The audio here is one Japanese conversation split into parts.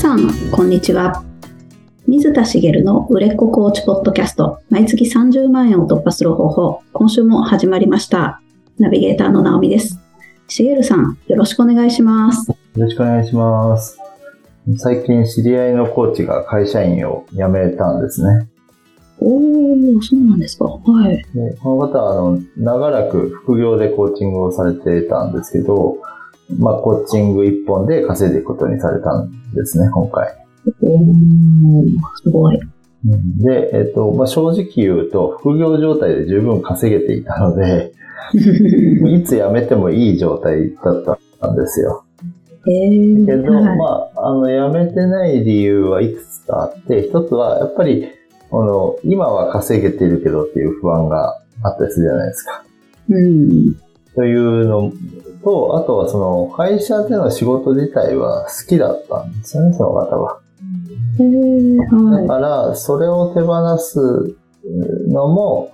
さん、こんにちは。水田茂の売れっ子コーチポッドキャスト、毎月30万円を突破する方法、今週も始まりました。ナビゲーターの直美です。茂さん、よろしくお願いします。よろしくお願いします。最近知り合いのコーチが会社員を辞めたんですね。おー、そうなんですか。はい。でこの方はあの長らく副業でコーチングをされていたんですけど、まあ、コーチング一本で稼いでいくことにされたんですね、今回。すごい。で、えっと、まあ、正直言うと、副業状態で十分稼げていたので、いつ辞めてもいい状態だったんですよ。えー、けど、はい、まあ、あの、辞めてない理由はいくつかあって、一つは、やっぱり、あの、今は稼げているけどっていう不安があったりするじゃないですか。うん。というのと、あとはその、会社での仕事自体は好きだったんですよね、その方は。えー、はい。だから、それを手放すのも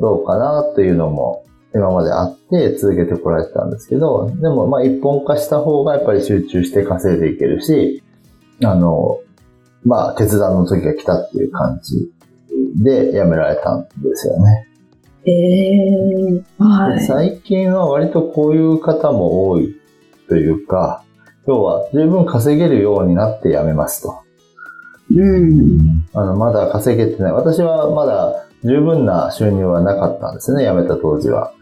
どうかなというのも今まであって続けてこられてたんですけど、でもまあ一本化した方がやっぱり集中して稼いでいけるし、あの、まあ決断の時が来たっていう感じで辞められたんですよね。えー、はい。最近は割とこういう方も多いというか、要は十分稼げるようになって辞めますと。うん。あの、まだ稼げてない。私はまだ十分な収入はなかったんですね、辞めた当時は。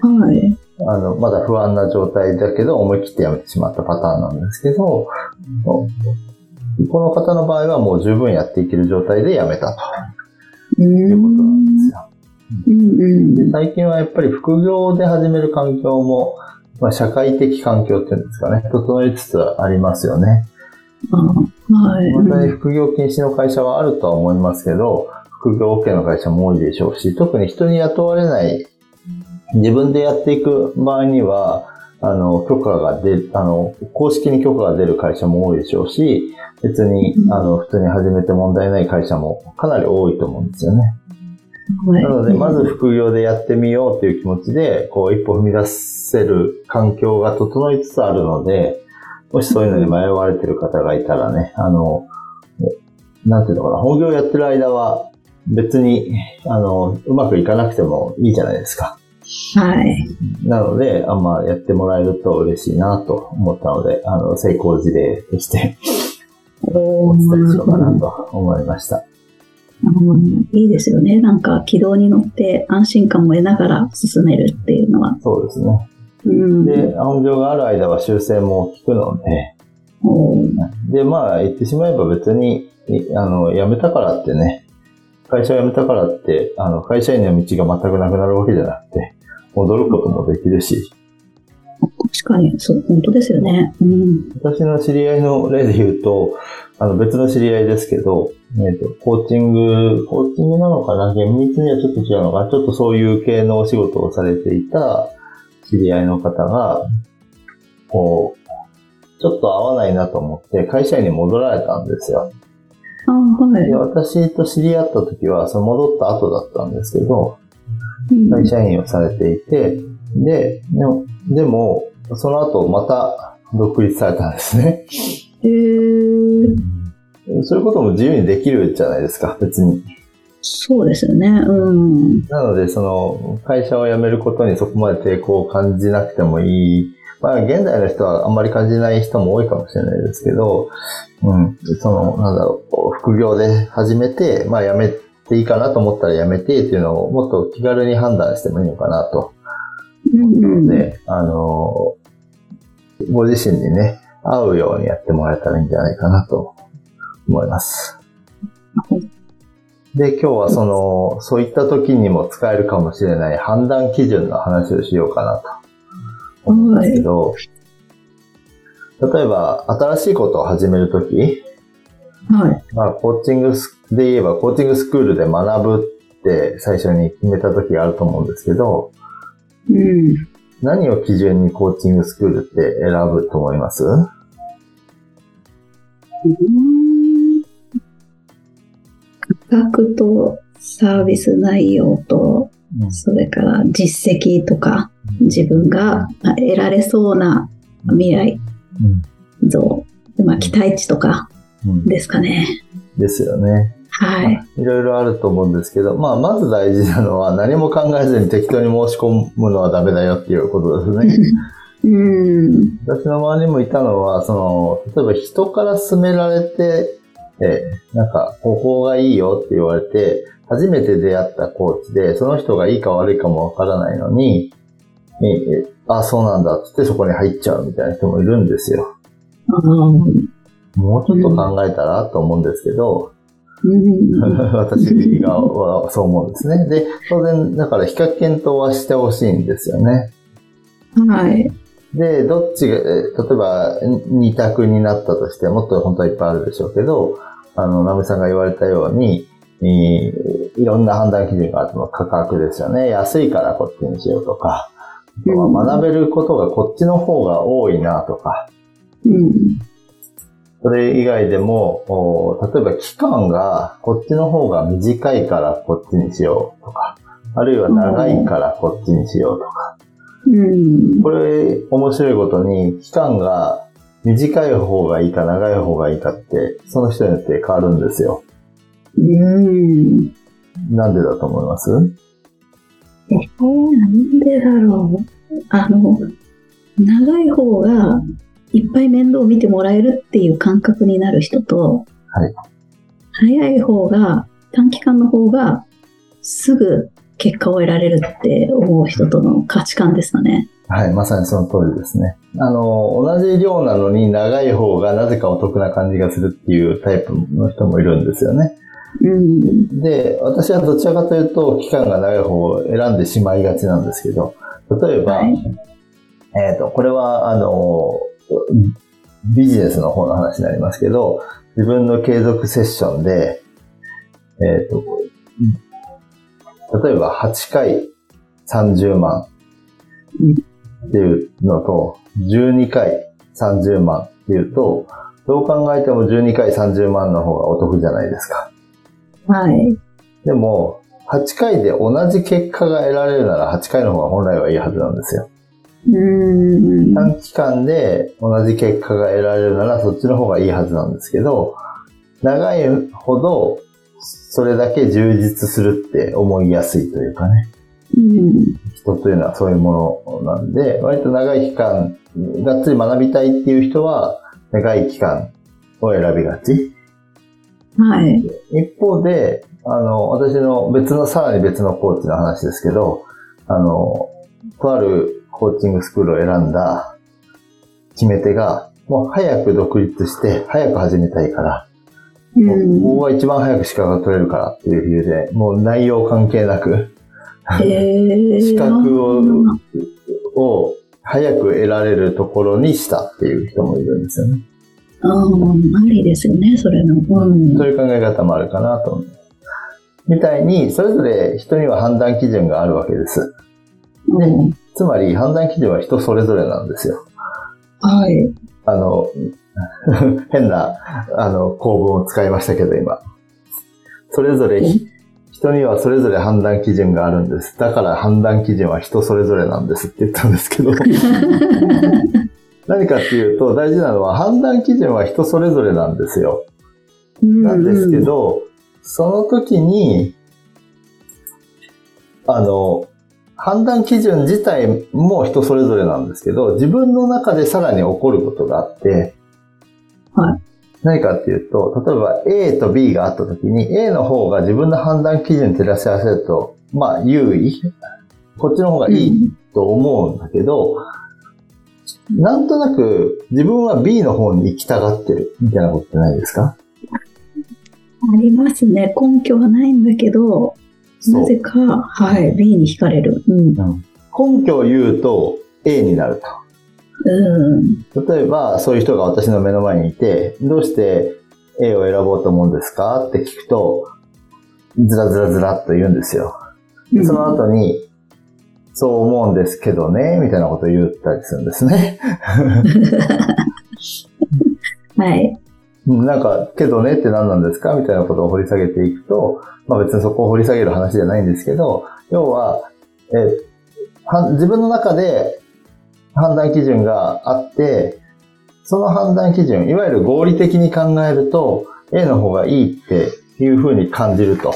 はい。あの、まだ不安な状態だけど、思い切って辞めてしまったパターンなんですけど、この方の場合はもう十分やっていける状態で辞めたということなん。うんうん、で最近はやっぱり副業で始める環境も、まあ、社会的環境っていうんですかね、整いつつありますよね。あはい。また副業禁止の会社はあるとは思いますけど、副業 OK の会社も多いでしょうし、特に人に雇われない、自分でやっていく場合には、あの、許可が出る、あの、公式に許可が出る会社も多いでしょうし、別に、あの、普通に始めて問題ない会社もかなり多いと思うんですよね。はい、なので、まず副業でやってみようという気持ちで、こう、一歩踏み出せる環境が整いつつあるので、もしそういうのに迷われてる方がいたらね、あの、なんていうのかな、本業やってる間は別に、あの、うまくいかなくてもいいじゃないですか。はい。なので、あまあ、やってもらえると嬉しいなと思ったので、あの、成功事例としてお伝えしようかなと思いました。うん、いいですよね。なんか軌道に乗って安心感も得ながら進めるっていうのは。そうですね。うん、で、本業がある間は修正も効くので、で、まあ、言ってしまえば別に、あの、辞めたからってね、会社を辞めたからって、あの、会社員の道が全くなくなるわけじゃなくて、戻ることもできるし。確かに、そう、本当ですよね。うん、私の知り合いの例で言うと、あの、別の知り合いですけど、えっ、と、コーチング、コーチングなのかな？厳密にはちょっと違うのかな？ちょっとそういう系のお仕事をされていた知り合いの方が、こう、ちょっと合わないなと思って会社員に戻られたんですよ。あはいで。私と知り合った時は、その戻った後だったんですけど、会社員をされていて、で、でも、でもその後また独立されたんですね。へーそういうことも自由にできるじゃないですか、別に。そうですよね。うん。なので、その、会社を辞めることにそこまで抵抗を感じなくてもいい。まあ、現代の人はあんまり感じない人も多いかもしれないですけど、うん、その、なんだろう、副業で始めて、まあ、辞めていいかなと思ったら辞めてっていうのをもっと気軽に判断してもいいのかなと。うん、で、あの、ご自身にね、合うようにやってもらえたらいいんじゃないかなと思います。で、今日はその、そういった時にも使えるかもしれない判断基準の話をしようかなと思うんですけど、例えば、新しいことを始めるとき、はい。まあ、コーチングで言えば、コーチングスクールで学ぶって最初に決めたときがあると思うんですけど、うん。何を基準にコーチングスクールって選ぶと思います？価格とサービス内容と、それから実績とか、自分が得られそうな未来像、まあ、期待値とか、うんですかね。ですよね。はい。いろいろあると思うんですけど、まあ、まず大事なのは何も考えずに適当に申し込むのはダメだよっていうことですね。うん。私の周りにもいたのは、その、例えば人から勧められて、えーなんか、ここがいいよって言われて、初めて出会ったコーチで、その人がいいか悪いかもわからないのに、えーあ、そうなんだってそこに入っちゃうみたいな人もいるんですよ。あーもうちょっと考えたらと思うんですけど、うん。私がはそう思うんですね。で、当然、だから比較検討はしてほしいんですよね。はい。で、どっちが、例えば二択になったとして、もっと本当はいっぱいあるでしょうけど、あの、ナミさんが言われたように、いろんな判断基準があっても価格ですよね。安いからこっちにしようとか、あとは学べることがこっちの方が多いなとか、うん。それ以外でも、例えば期間がこっちの方が短いからこっちにしようとか、あるいは長いからこっちにしようとか。うん。これ面白いことに、期間が短い方がいいか長い方がいいかって、その人によって変わるんですよ。うん。なんでだと思います？えー、なんでだろう。あの、長い方がいっぱい面倒を見てもらえるっていう感覚になる人と、はい早い方が、短期間の方がすぐ結果を得られるって思う人との価値観ですかね。はい、まさにその通りですね。あの、同じ量なのに長い方がなぜかお得な感じがするっていうタイプの人もいるんですよね。うん。で、私はどちらかというと、期間が長い方を選んでしまいがちなんですけど、例えば、はいえっ、と、これは、あの、ビジネスの方の話になりますけど、自分の継続セッションで、えっ、と、例えば8回30万っていうのと、12回30万っていうと、どう考えても12回30万の方がお得じゃないですか。はい。でも、8回で同じ結果が得られるなら8回の方が本来はいいはずなんですよ。うん。短期間で同じ結果が得られるならそっちの方がいいはずなんですけど、長いほどそれだけ充実するって思いやすいというかね。うん。人というのはそういうものなんで、割と長い期間、がっつり学びたいっていう人は、長い期間を選びがち。はい。一方で、あの、私の別の、さらに別のコーチの話ですけど、あの、とあるコーチングスクールを選んだ決め手が、もう早く独立して、早く始めたいから、ここ一番早く資格が取れるからっていう理由で、もう内容関係なく、えー、資格をを早く得られるところにしたっていう人もいるんですよね。ああ、ありですよね、それの。うん。そういう考え方もあるかなと思います。みたいに、それぞれ人には判断基準があるわけです。うんつまり判断基準は人それぞれなんですよ。はい。あの、変な、あの、構文を使いましたけど、今。それぞれうん、人にはそれぞれ判断基準があるんです。だから判断基準は人それぞれなんですって言ったんですけど、何かっていうと大事なのは判断基準は人それぞれなんですよ。なんですけど、その時に、あの、判断基準自体も人それぞれなんですけど、自分の中でさらに起こることがあって、はい何かっていうと、例えば A と B があった時に A の方が自分の判断基準に照らし合わせると、まあ優位こっちの方がいいと思うんだけど、なんとなく自分は B の方に行きたがってるみたいなことってないですか？ありますね。根拠はないんだけど、なぜか、はい、B に惹かれる。うん。根拠を言うと A になると。うん。例えば、そういう人が私の目の前にいて、どうして A を選ぼうと思うんですかって聞くと、ずらずらずらっと言うんですよ。でその後に、そう思うんですけどね、みたいなことを言ったりするんですね。はい。うんなんか、けどねって何なんですか？みたいなことを掘り下げていくと、まあ別にそこを掘り下げる話じゃないんですけど、要は、えは自分の中で判断基準があって、その判断基準、いわゆる合理的に考えると、A の方がいいっていうふうに感じると。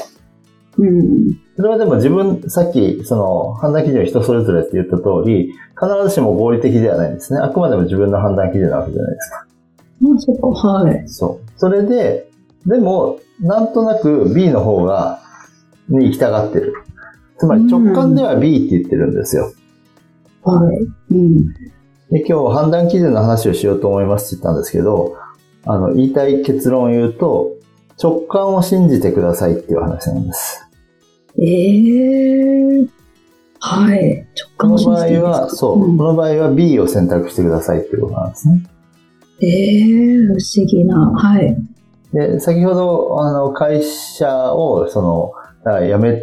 うん。それはでも自分、さっき、その、判断基準人それぞれって言った通り、必ずしも合理的ではないんですね。あくまでも自分の判断基準なわけじゃないですか。まあ、そっか、はい。そう。それで、でも、なんとなく B の方が、に行きたがってる。つまり直感では B って言ってるんですよ。はい。うん。で、今日判断基準の話をしようと思いますって言ったんですけど、あの、言いたい結論を言うと、直感を信じてくださいっていう話なんです。ええはい。直この場合感を信じていいですかは、そう、んこの場合は B を選択してくださいっていうことなんですね。ええ不思議な。はい。で、先ほど、あの、会社を、その、辞め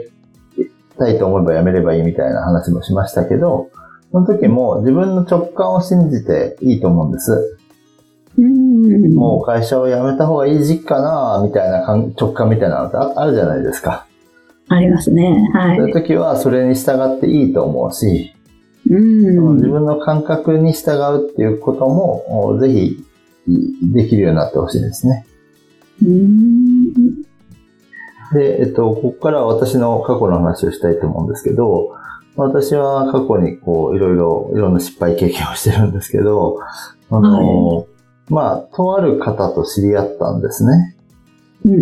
たいと思えば辞めればいいみたいな話もしましたけど、その時も自分の直感を信じていいと思うんです。うん。もう会社を辞めた方がいい時期かな、みたいな感直感みたいなのってああるじゃないですか。ありますね。はそういうい。時はそれに従っていいと思うし、うん。自分の感覚に従うっていうことも、おぜひできるようになってほしいですね。うん。で、えっと、ここからは私の過去の話をしたいと思うんですけど、私は過去にこう、いろいろ、いろんな失敗経験をしてるんですけど、あの、まあ、とある方と知り合ったんですね。うん。う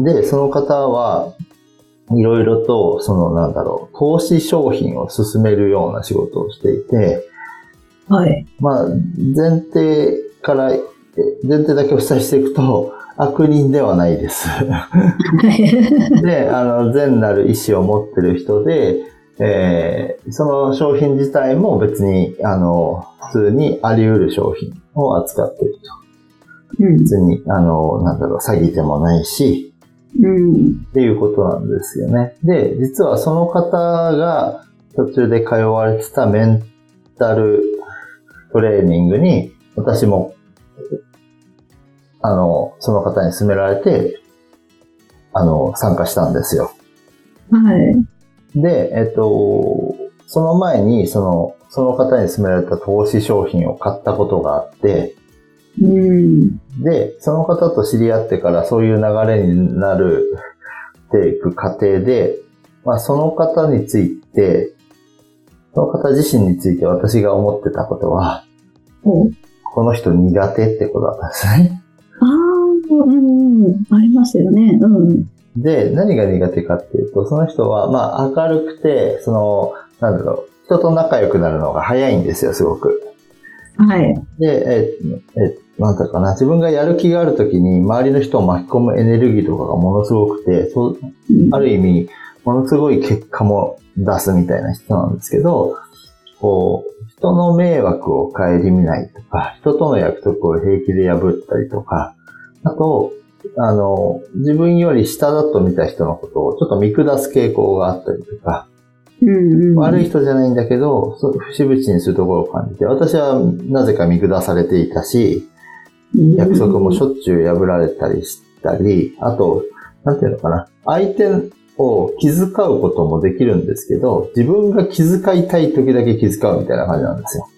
ん。で、その方は、いろいろと、その、なんだろう、投資商品を進めるような仕事をしていて、はい。まあ、前提から、え前提だけお伝えしていくと、悪人ではないです。はい。で、あの、善なる意志を持ってる人で、えーその商品自体も別に、あの、普通にあり得る商品を扱っていると。うん。別に、あの、なんだろう、詐欺でもないし、うん。っていうことなんですよね。で、実はその方が途中で通われてたメンタルトレーニングに、私も、あの、その方に勧められて、あの、参加したんですよ。はい。で、えっと、その前に、その、その方に勧められた投資商品を買ったことがあって、うん。で、その方と知り合ってからそういう流れになるっていく過程で、まあその方について、その方自身について私が思ってたことは、おこの人苦手ってことだったんですね。ああ、うん。うん。ありますよね。うん。で、何が苦手かっていうと、その人は、まあ明るくて、その、なんだろう、人と仲良くなるのが早いんですよ、すごく。はい。で、え、え、なんだかな、自分がやる気があるときに周りの人を巻き込むエネルギーとかがものすごくて、そううんある意味、ものすごい結果も出すみたいな人なんですけど、こう、人の迷惑を顧みないとか、人との約束を平気で破ったりとか、あと、あの、自分より下だと見た人のことをちょっと見下す傾向があったりとか、うん。うん。悪い人じゃないんだけど、節々にするところを感じて、私はなぜか見下されていたし、約束もしょっちゅう破られたりしたり、あと、なんていうのかな、相手を気遣うこともできるんですけど、自分が気遣いたい時だけ気遣うみたいな感じなんですよ。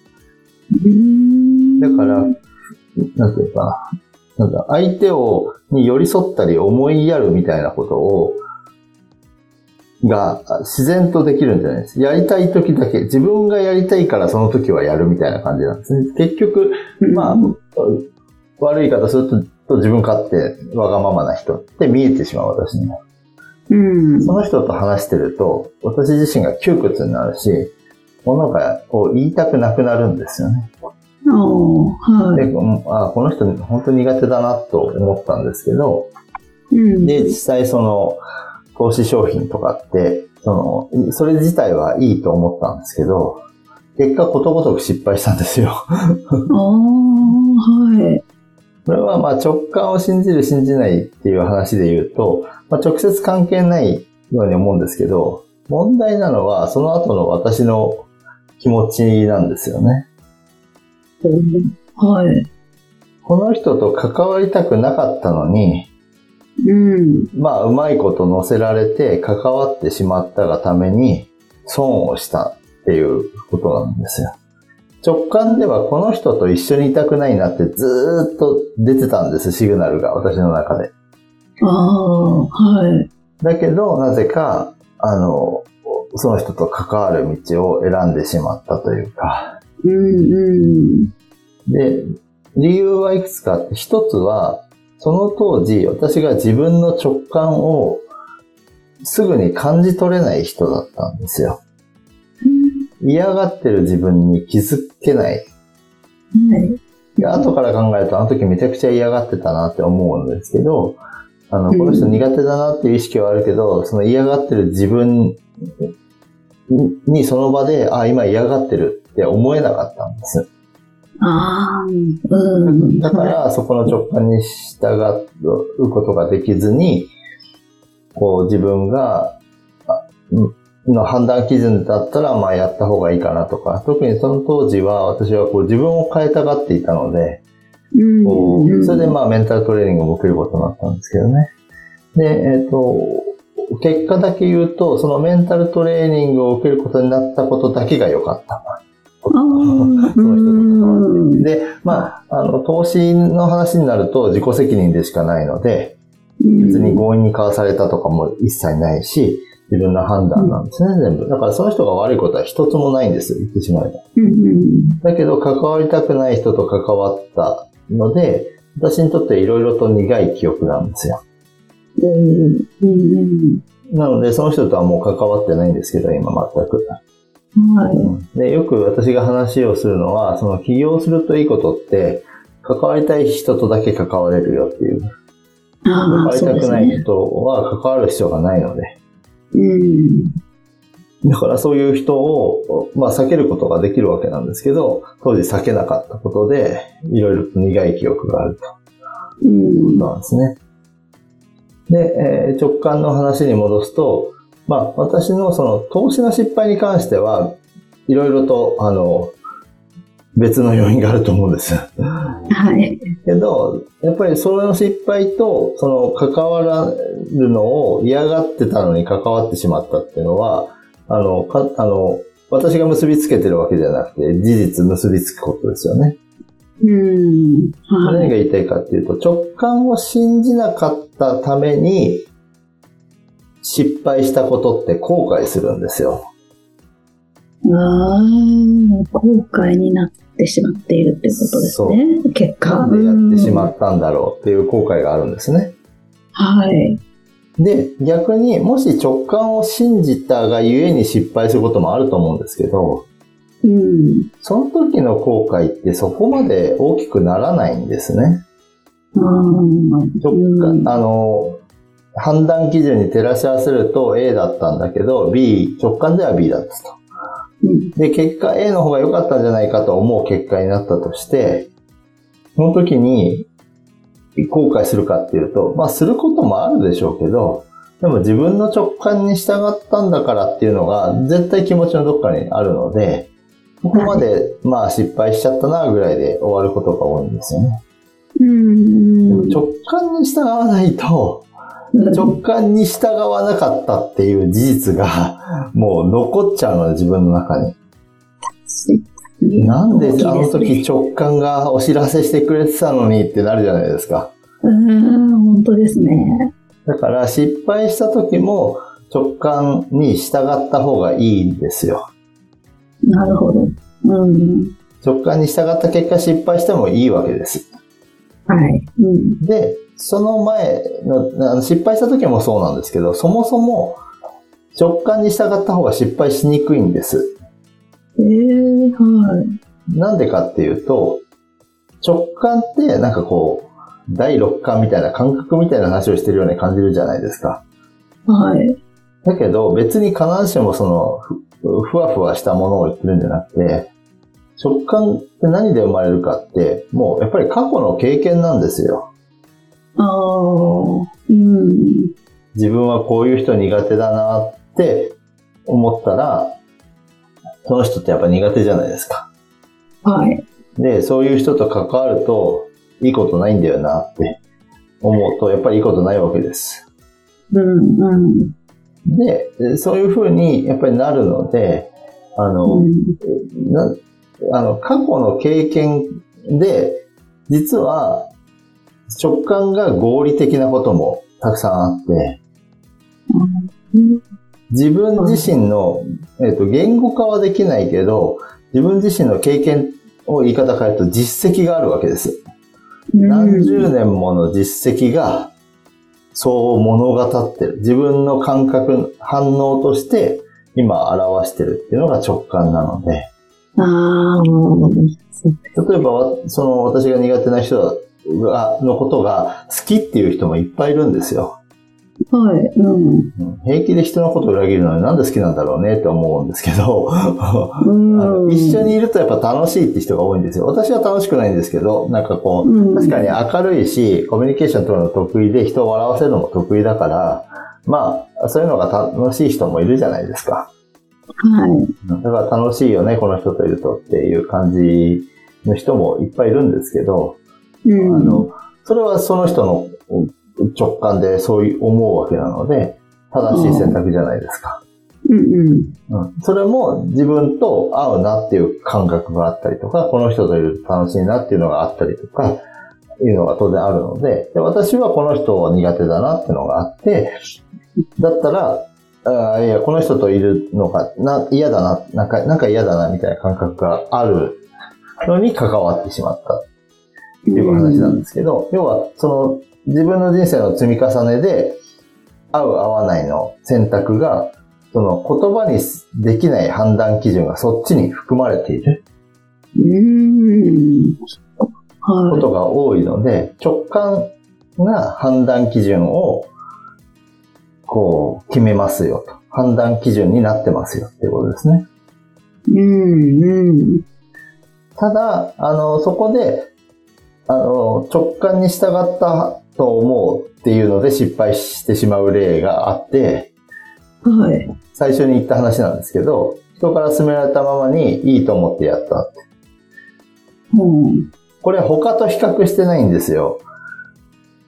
うん。だから、なんていうのかな、なんだ、相手を、に寄り添ったり思いやるみたいなことを、が自然とできるんじゃないです。やりたい時だけ、自分がやりたいからその時はやるみたいな感じなんですね。結局、まあ、悪い方すると、と自分勝手、わがままな人って見えてしまう私には。うん。その人と話してると、私自身が窮屈になるし、物がを言いたくなくなるんですよね。おはで、い。うんあこの人本当に苦手だなと思ったんですけど、うん。で、実際その、投資商品とかって、その、それ自体はいいと思ったんですけど、結果ことごとく失敗したんですよ。はい。これはまあ直感を信じる信じないっていう話で言うと、まあ、直接関係ないように思うんですけど、問題なのはその後の私の気持ちなんですよね。はい。この人と関わりたくなかったのに、うん。まあうまいこと乗せられて関わってしまったがために損をしたっていうことなんですよ。直感ではこの人と一緒にいたくないなってずーっと出てたんです、シグナルが、私の中で。ああ、はい。だけど、なぜか、あの、その人と関わる道を選んでしまったというか。うんうん。で、理由はいくつかあって、一つは、その当時、私が自分の直感をすぐに感じ取れない人だったんですよ。嫌がってる自分に気づけない。はい。で後から考えると、あの時めちゃくちゃ嫌がってたなって思うんですけど、あの、この人苦手だなっていう意識はあるけど、その嫌がってる自分にその場で、あ、今嫌がってるって思えなかったんです。ああ、うん。だから、そこの直感に従うことができずに、こう自分が、あの判断基準だったら、まあやった方がいいかなとか、特にその当時は私はこう自分を変えたがっていたので、うんそれでまあメンタルトレーニングを受けることになったんですけどね。で、えっ、と、結果だけ言うと、そのメンタルトレーニングを受けることになったことだけが良かった。あ その人と関わって。うんで、まあ、あの、投資の話になると自己責任でしかないので、うん別に強引に買わされたとかも一切ないし、自分の判断なんですね、全部。だからその人が悪いことは一つもないんですよ、言ってしまえば。うんうんだけど、関わりたくない人と関わったので、私にとっていろいろと苦い記憶なんですよ。うんうんなので、その人とはもう関わってないんですけど、今全く。はい。で、よく私が話をするのは、その起業するといいことって、関わりたい人とだけ関われるよっていう。関わりたくないね。人は関わる必要がないので。うん。だからそういう人を、まあ避けることができるわけなんですけど、当時避けなかったことで、いろいろと苦い記憶があると。うん。なんですね。で、えー直感の話に戻すと、まあ私のその投資の失敗に関しては、いろいろと、あの、別の要因があると思うんです。はい。けど、やっぱりその失敗と、その関わらるのを嫌がってたのに関わってしまったっていうのは、あの、かあの、私が結びつけてるわけじゃなくて、事実結びつくことですよね。うん。はい。何が言いたいかっていうと、直感を信じなかったために、失敗したことって後悔するんですよ。ああ、後悔になってしまっているってことですね。結果。なんでやってしまうんったんだろうっていう後悔があるんですね。はい。で、逆にもし直感を信じたがゆえに失敗することもあると思うんですけど、うん。その時の後悔ってそこまで大きくならないんですね。うん感、あの、判断基準に照らし合わせると A だったんだけど、B、直感では B だったと。うんで、結果 A の方が良かったんじゃないかと思う結果になったとして、その時に後悔するかっていうと、まあすることもあるでしょうけど、でも自分の直感に従ったんだからっていうのが絶対気持ちのどっかにあるので、ここまでまあ失敗しちゃったなぐらいで終わることが多いんですよね。うん。でも直感に従わないと、直感に従わなかったっていう事実がもう残っちゃうので自分の中に。なんであの時直感がお知らせしてくれてたのにってなるじゃないですか。うん、本当ですね。だから失敗した時も直感に従った方がいいんですよ。なるほど。うん。直感に従った結果失敗してもいいわけです。はい。うん。で、その前の、失敗した時もそうなんですけど、そもそも直感に従った方が失敗しにくいんです。えー、はい。なんでかっていうと、直感ってなんかこう、第六感みたいな感覚みたいな話をしてるように感じるじゃないですか。はい。だけど別に必ずしもそのふふわふわしたものを言ってるんじゃなくて、直感って何で生まれるかって、もうやっぱり過去の経験なんですよ。ああ、うん。自分はこういう人苦手だなって思ったら、その人ってやっぱ苦手じゃないですか。はい。で、そういう人と関わると、いいことないんだよなって思うと、やっぱりいいことないわけです。うん、うん。で、そういうふうにやっぱりなるので、あの、うんなあの、過去の経験で、実は直感が合理的なこともたくさんあって、自分自身の、えっ、と、言語化はできないけど、自分自身の経験を言い方変えると実績があるわけです。何十年もの実績が、そう物語ってる。自分の感覚、反応として今表してるっていうのが直感なので、ああ、例えばわ、その私が苦手な人が、のことが好きっていう人もいっぱいいるんですよ。はい、うん。うん平気で人のことを裏切るのになんで好きなんだろうねって思うんですけど、一緒にいるとやっぱ楽しいって人が多いんですよ。私は楽しくないんですけど、なんかこう、うん確かに明るいし、コミュニケーション取るの得意で人を笑わせるのも得意だから、まあ、そういうのが楽しい人もいるじゃないですか。はい。だから楽しいよね、この人といるとっていう感じの人もいっぱいいるんですけど、うん。あの、それはその人の直感でそういう思うわけなので、正しい選択じゃないですか。うんうん。うん。それも自分と合うなっていう感覚があったりとか、この人といると楽しいなっていうのがあったりとか、いうのが当然あるので、で私はこの人は苦手だなっていうのがあって、だったら、あーいや、この人といるのがな嫌だな、なんか、なんか嫌だなみたいな感覚があるのに関わってしまった。っていう話なんですけど、要は、その、自分の人生の積み重ねで、合う合わないの選択が、その言葉にできない判断基準がそっちに含まれている。うん。はことが多いので、直感が判断基準を、こう、決めますよと。判断基準になってますよっていうことですね。い。うんうん。ただ、あの、そこで、あの、直感に従ったと思うっていうので失敗してしまう例があって、はい。最初に言った話なんですけど、人から勧められたままにいいと思ってやったって。うん。これ他と比較してないんですよ。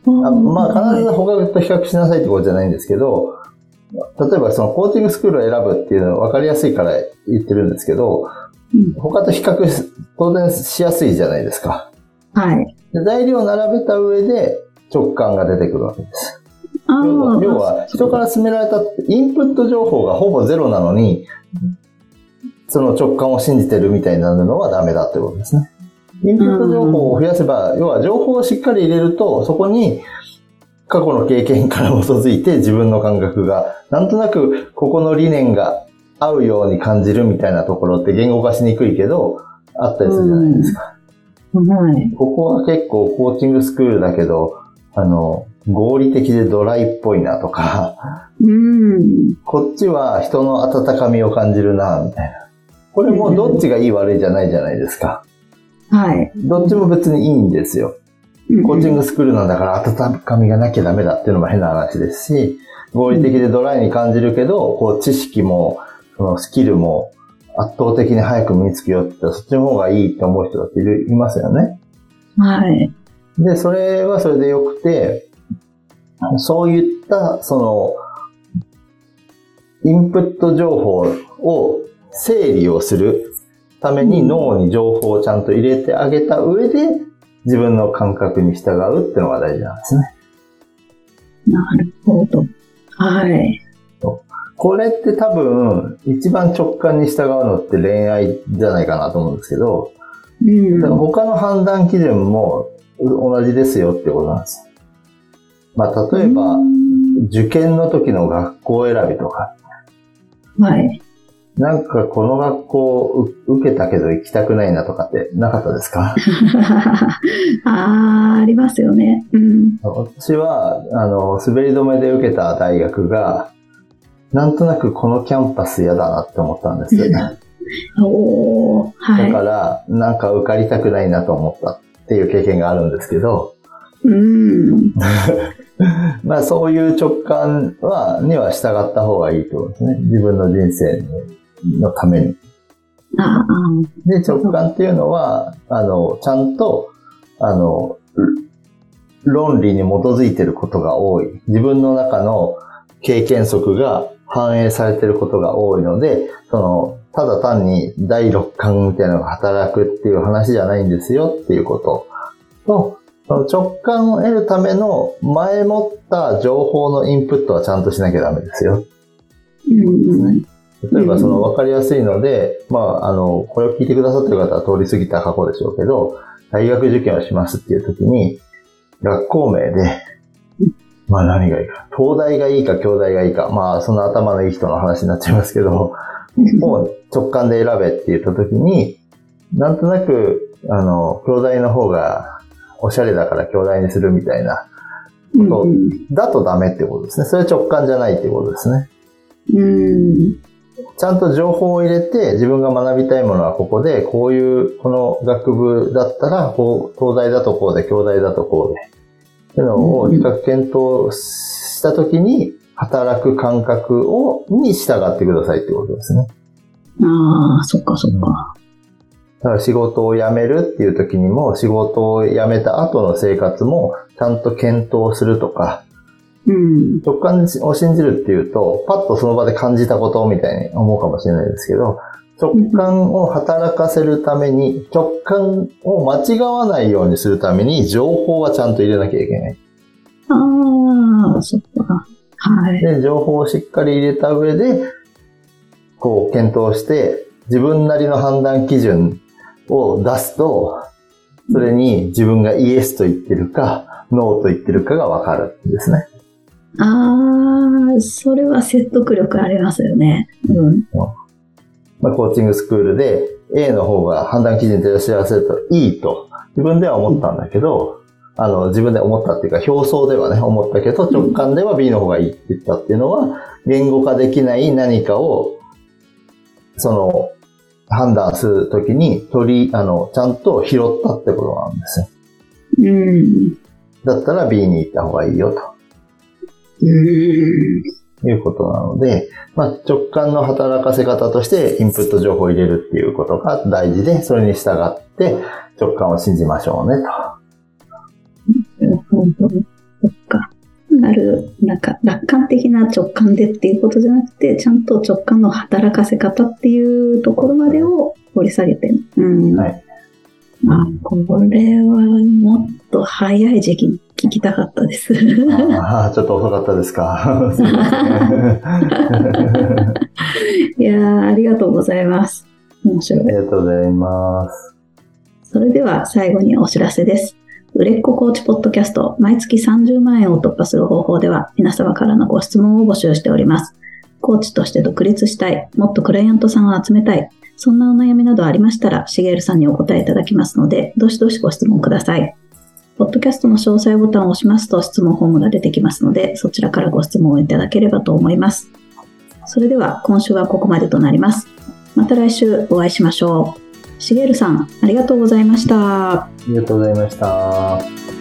あまあ必ず他と比較しなさいってことじゃないんですけど、例えばそのコーチングスクールを選ぶっていうのは分かりやすいから言ってるんですけど、うん他と比較し当然しやすいじゃないですか。はい。で材料を並べた上で直感が出てくるわけです。要は人から勧められたインプット情報がほぼゼロなのに、その直感を信じてるみたいになるのはダメだってことですね。インプット情報を増やせば、要は情報をしっかり入れると、そこに過去の経験から基づいて自分の感覚が、なん。となくここの理念が合うように感じるみたいなところって言語化しにくいけど、あったりするじゃないですか。はい。ここは結構コーチングスクールだけど、あの、合理的でドライっぽいなとか、うん。こっちは人の温かみを感じるな、みたいな。これもどっちがいい悪いじゃないじゃないですか。はい。どっちも別にいいんですよ。コーチングスクールなんだから温かみがなきゃダメだっていうのも変な話ですし、合理的でドライに感じるけど、こう知識も、そのスキルも圧倒的に早く身につくよってそっちの方がいいって思う人だっているいますよね。はい。で、それはそれでよくて、そういった、その、インプット情報を整理をするために脳に情報をちゃんと入れてあげた上で、自分の感覚に従うっていうのが大事なんですね。なるほど。はい。これって多分、一番直感に従うのって恋愛じゃないかなと思うんですけど、うん他の判断基準も同じですよってことなんです。まあ、例えば、受験の時の学校選びとか、はい。なんかこの学校う受けたけど行きたくないなとかってなかったですか？あー、ありますよね。うん。私は、あの、滑り止めで受けた大学が、なんとなくこのキャンパス嫌だなって思ったんですよね。おー、はだから、なんか受かりたくないなと思ったっていう経験があるんですけど、い。うん。まあそういう直感は、には従った方がいいってことですね。自分の人生のために。あで、直感っていうのは、あの、ちゃんと、あの、論理に基づいてることが多い。自分の中の経験則が反映されてることが多いので、その、ただ単に第六感みたいなのが働くっていう話じゃないんですよっていうことと、その直感を得るための前もった情報のインプットはちゃんとしなきゃダメですよ。うん例えばその分かりやすいので、まあ、あの、これを聞いてくださってる方は通り過ぎた過去でしょうけど、大学受験をしますっていう時に、学校名で、まあ何がいいか、東大がいいか京大がいいか、まあその頭のいい人の話になっちゃいますけど、もう直感で選べって言った時に、なんとなく、あの、京大の方がおしゃれだから京大にするみたいなことだとダメってことですね。それは直感じゃないってことですね。うんちゃんと情報を入れて、自分が学びたいものはここで、こういう、この学部だったら、こう、東大だとこうで、京大だとこうで。っていうのを比較検討したときに、働く感覚を、に従ってくださいってことですね。ああ、そっかそっか。だから仕事を辞めるっていう時にも、仕事を辞めた後の生活も、ちゃんと検討するとか、うん。直感を信じるっていうと、パッとその場で感じたことみたいに思うかもしれないですけど、直感を働かせるために、直感を間違わないようにするために、情報はちゃんと入れなきゃいけない。ああ、そっか。はい。で、情報をしっかり入れた上で、こう、検討して、自分なりの判断基準を出すと、それに自分がイエスと言ってるか、ノーと言ってるかがわかるんですね。ああ、それは説得力ありますよね。うん。まあ、コーチングスクールで A の方が判断基準に照らし合わせるといいと自分では思ったんだけど、あの、自分で思ったっていうか、表層ではね、思ったけど、直感では B の方がいいって言ったっていうのは、言語化できない何かを、その、判断するときに取り、あの、ちゃんと拾ったってことなんですよ。うん。だったら B に行った方がいいよと。うん。いうことなので、まあ、直感の働かせ方としてインプット情報を入れるっていうことが大事で、それに従って直感を信じましょうねと。なるほど。そっか。なる、なんか楽観的な直感でっていうことじゃなくて、ちゃんと直感の働かせ方っていうところまでを掘り下げて。うん。はい。まあ、これはもっと早い時期に聞きたかったです。ああ、ちょっと遅かったですか。すいやー、ありがとうございます。面白いあ。りがとうございます。それでは最後にお知らせです。売れっ子コーチポッドキャスト、毎月30万円を突破する方法では、皆様からのご質問を募集しております。コーチとして独立したい、もっとクライアントさんを集めたい、そんなお悩みなどありましたら、しげるさんにお答えいただきますので、どしどしご質問ください。ポッドキャストの詳細ボタンを押しますと質問フォームが出てきますので、そちらからご質問をいただければと思います。それでは今週はここまでとなります。また来週お会いしましょう。しげるさん、ありがとうございました。ありがとうございました。